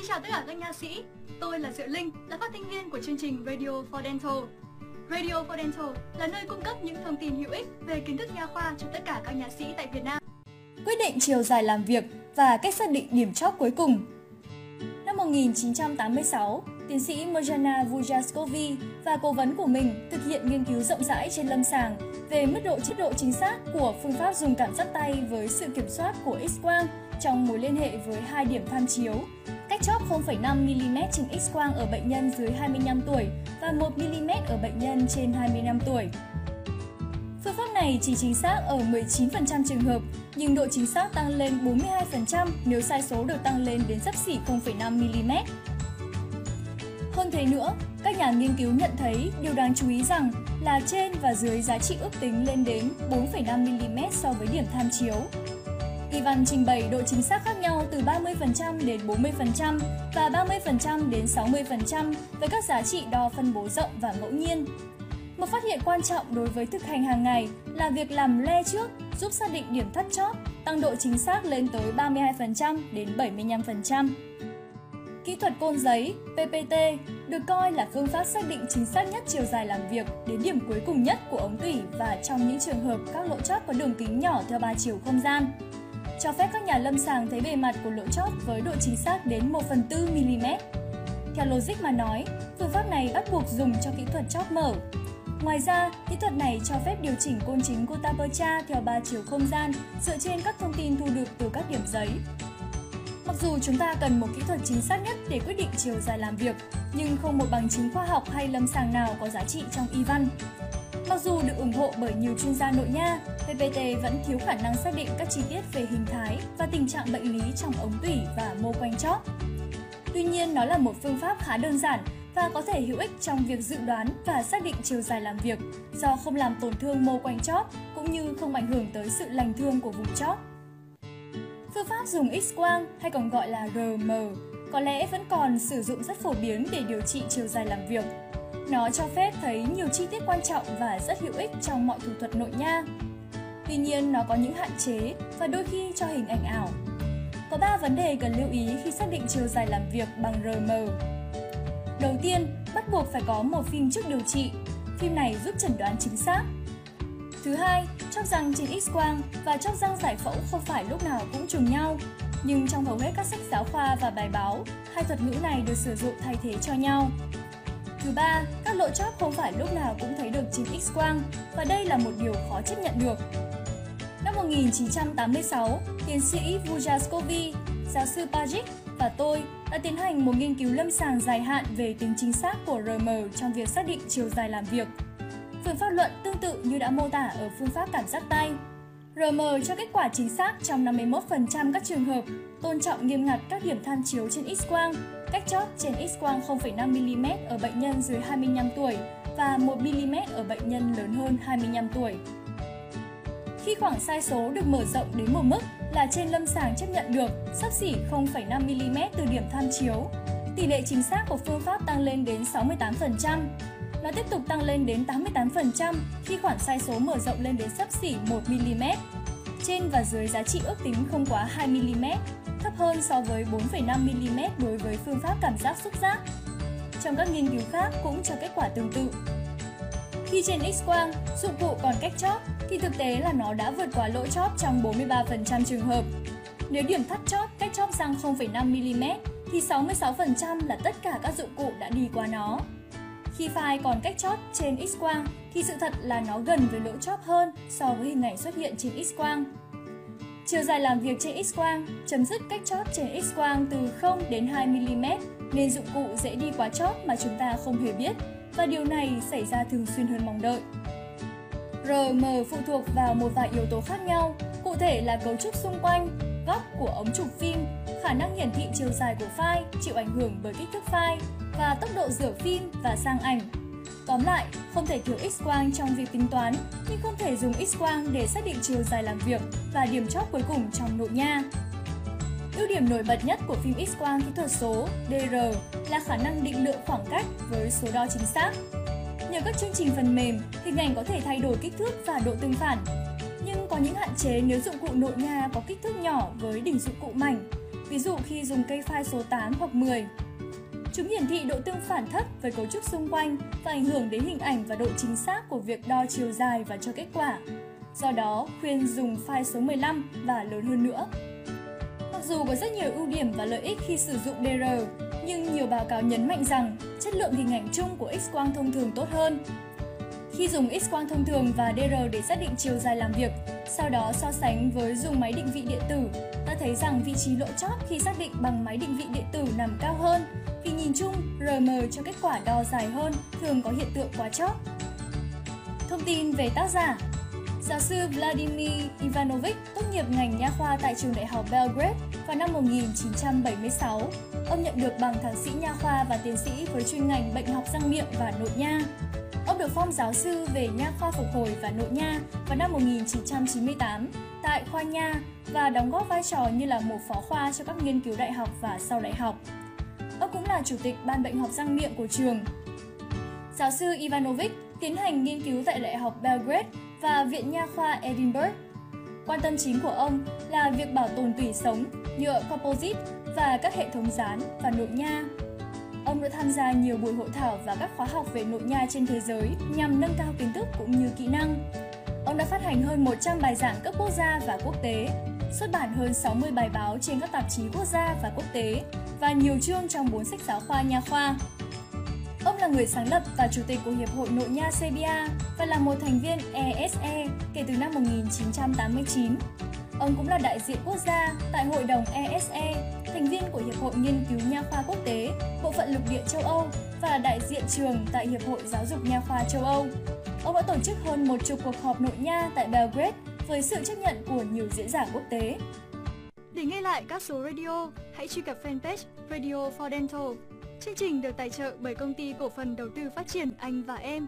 Xin chào tất cả các nha sĩ, tôi là Diệu Linh, là phát thanh viên của chương trình Radio for Dental. Radio for Dental là nơi cung cấp những thông tin hữu ích về kiến thức nha khoa cho tất cả các nha sĩ tại Việt Nam. Quyết định chiều dài làm việc và cách xác định điểm chóp cuối cùng. Năm 1986, tiến sĩ Mojana Vujaskovi và cố vấn của mình thực hiện nghiên cứu rộng rãi trên lâm sàng về mức độ chất độ chính xác của phương pháp dùng cảm giác tay với sự kiểm soát của X-quang trong mối liên hệ với hai điểm tham chiếu, chóp 0,5mm trên X-quang ở bệnh nhân dưới 25 tuổi và 1mm ở bệnh nhân trên 25 tuổi. Phương pháp này chỉ chính xác ở 19% trường hợp, nhưng độ chính xác tăng lên 42% nếu sai số được tăng lên đến sấp xỉ 0,5mm. Hơn thế nữa, các nhà nghiên cứu nhận thấy điều đáng chú ý rằng là trên và dưới giá trị ước tính lên đến 4,5mm so với điểm tham chiếu. Ivan trình bày độ chính xác khác nhau từ 30% đến 40% và 30% đến 60% với các giá trị đo phân bố rộng và ngẫu nhiên. Một phát hiện quan trọng đối với thực hành hàng ngày là việc làm le trước giúp xác định điểm thắt chót, tăng độ chính xác lên tới 32% đến 75%. Kỹ thuật côn giấy, PPT, được coi là phương pháp xác định chính xác nhất chiều dài làm việc đến điểm cuối cùng nhất của ống tủy và trong những trường hợp các lỗ chót có đường kính nhỏ theo ba chiều không gian. Cho phép các nhà lâm sàng thấy bề mặt của lỗ chóp với độ chính xác đến 1 phần 4 mm. Theo logic mà nói, phương pháp này bắt buộc dùng cho kỹ thuật chóp mở. Ngoài ra, kỹ thuật này cho phép điều chỉnh côn chính của Tapercha theo ba chiều không gian dựa trên các thông tin thu được từ các điểm giấy. Mặc dù chúng ta cần một kỹ thuật chính xác nhất để quyết định chiều dài làm việc, nhưng không một bằng chứng khoa học hay lâm sàng nào có giá trị trong y văn. Mặc dù được ủng hộ bởi nhiều chuyên gia nội nha, PPT vẫn thiếu khả năng xác định các chi tiết về hình thái và tình trạng bệnh lý trong ống tủy và mô quanh chóp. Tuy nhiên, nó là một phương pháp khá đơn giản và có thể hữu ích trong việc dự đoán và xác định chiều dài làm việc do không làm tổn thương mô quanh chóp cũng như không ảnh hưởng tới sự lành thương của vùng chóp. Phương pháp dùng X-quang hay còn gọi là RM có lẽ vẫn còn sử dụng rất phổ biến để điều trị chiều dài làm việc. Nó cho phép thấy nhiều chi tiết quan trọng và rất hữu ích trong mọi thủ thuật nội nha. Tuy nhiên, nó có những hạn chế và đôi khi cho hình ảnh ảo. Có 3 vấn đề cần lưu ý khi xác định chiều dài làm việc bằng RM. Đầu tiên, bắt buộc phải có một phim trước điều trị. Phim này giúp chẩn đoán chính xác. Thứ hai, chóc răng trên X-quang và chóc răng giải phẫu không phải lúc nào cũng trùng nhau. Nhưng trong hầu hết các sách giáo khoa và bài báo, hai thuật ngữ này được sử dụng thay thế cho nhau. Thứ ba, các lỗ chóp không phải lúc nào cũng thấy được trên X-quang và đây là một điều khó chấp nhận được. Năm 1986, tiến sĩ Vujaskovi, giáo sư Pajic và tôi đã tiến hành một nghiên cứu lâm sàng dài hạn về tính chính xác của RM trong việc xác định chiều dài làm việc. Phương pháp luận tương tự như đã mô tả ở phương pháp cảm giác tay. RM cho kết quả chính xác trong 51% các trường hợp, tôn trọng nghiêm ngặt các điểm tham chiếu trên X-quang, cách chóp trên X-quang 0,5mm ở bệnh nhân dưới 25 tuổi và 1mm ở bệnh nhân lớn hơn 25 tuổi. Khi khoảng sai số được mở rộng đến một mức là trên lâm sàng chấp nhận được sắp xỉ 0,5mm từ điểm tham chiếu, tỷ lệ chính xác của phương pháp tăng lên đến 68%. Nó tiếp tục tăng lên đến 88% khi khoảng sai số mở rộng lên đến sắp xỉ 1mm. Trên và dưới giá trị ước tính không quá 2mm, thấp hơn so với 4,5mm đối với phương pháp cảm giác xúc giác. Trong các nghiên cứu khác cũng cho kết quả tương tự. Khi trên X-quang, dụng cụ còn cách chóp thì thực tế là nó đã vượt qua lỗ chóp trong 43% trường hợp. Nếu điểm thắt chóp cách chóp răng 0,5mm thì 66% là tất cả các dụng cụ đã đi qua nó. Khi file còn cách chóp trên X-quang thì sự thật là nó gần với lỗ chóp hơn so với hình ảnh xuất hiện trên X-quang. Chiều dài làm việc trên X-quang chấm dứt cách chóp trên X-quang từ 0 đến 2 mm nên dụng cụ dễ đi quá chóp mà chúng ta không hề biết và điều này xảy ra thường xuyên hơn mong đợi. RM phụ thuộc vào một vài yếu tố khác nhau, cụ thể là cấu trúc xung quanh, góc của ống chụp phim, khả năng hiển thị chiều dài của file chịu ảnh hưởng bởi kích thước file và tốc độ rửa phim và sang ảnh. Tóm lại, không thể thiếu X-quang trong việc tính toán, nhưng không thể dùng X-quang để xác định chiều dài làm việc và điểm chóp cuối cùng trong nội nha. Ưu điểm nổi bật nhất của phim X-quang kỹ thuật số DR là khả năng định lượng khoảng cách với số đo chính xác. Nhờ các chương trình phần mềm, hình ảnh có thể thay đổi kích thước và độ tương phản. Nhưng có những hạn chế nếu dụng cụ nội nha có kích thước nhỏ với đỉnh dụng cụ mảnh ví dụ khi dùng cây file số 8 hoặc 10. Chúng hiển thị độ tương phản thấp với cấu trúc xung quanh và ảnh hưởng đến hình ảnh và độ chính xác của việc đo chiều dài và cho kết quả. Do đó, khuyên dùng file số 15 và lớn hơn nữa. Mặc dù có rất nhiều ưu điểm và lợi ích khi sử dụng DR, nhưng nhiều báo cáo nhấn mạnh rằng chất lượng hình ảnh chung của X-quang thông thường tốt hơn. Khi dùng X-quang thông thường và DR để xác định chiều dài làm việc, sau đó so sánh với dùng máy định vị điện tử, ta thấy rằng vị trí lỗ chóp khi xác định bằng máy định vị điện tử nằm cao hơn, vì nhìn chung RM cho kết quả đo dài hơn thường có hiện tượng quá chóp. Thông tin về tác giả Giáo sư Vladimir Ivanovich tốt nghiệp ngành nha khoa tại trường đại học Belgrade vào năm 1976. Ông nhận được bằng thạc sĩ nha khoa và tiến sĩ với chuyên ngành bệnh học răng miệng và nội nha. Được phong giáo sư về nha khoa phục hồi và nội nha vào năm 1998 tại khoa nha và đóng góp vai trò như là một phó khoa cho các nghiên cứu đại học và sau đại học. Ông cũng là chủ tịch ban bệnh học răng miệng của trường. Giáo sư Ivanovic tiến hành nghiên cứu tại Đại học Belgrade và Viện Nha khoa Edinburgh. Quan tâm chính của ông là việc bảo tồn tủy sống, nhựa composite và các hệ thống dán và nội nha. Ông đã tham gia nhiều buổi hội thảo và các khóa học về nội nha trên thế giới nhằm nâng cao kiến thức cũng như kỹ năng. Ông đã phát hành hơn 100 bài giảng cấp quốc gia và quốc tế, xuất bản hơn 60 bài báo trên các tạp chí quốc gia và quốc tế và nhiều chương trong 4 sách giáo khoa nha khoa. Ông là người sáng lập và chủ tịch của Hiệp hội Nội nha CBA và là một thành viên ESE kể từ năm 1989. Ông cũng là đại diện quốc gia tại Hội đồng ESE, thành viên của Hiệp hội Nghiên cứu Nha khoa Quốc tế, Bộ phận Lục địa châu Âu và đại diện trường tại Hiệp hội Giáo dục Nha khoa châu Âu. Ông đã tổ chức hơn một chục cuộc họp nội nha tại Belgrade với sự chấp nhận của nhiều diễn giả quốc tế. Để nghe lại các số radio, hãy truy cập fanpage Radio for Dental. Chương trình được tài trợ bởi công ty cổ phần đầu tư phát triển Anh và Em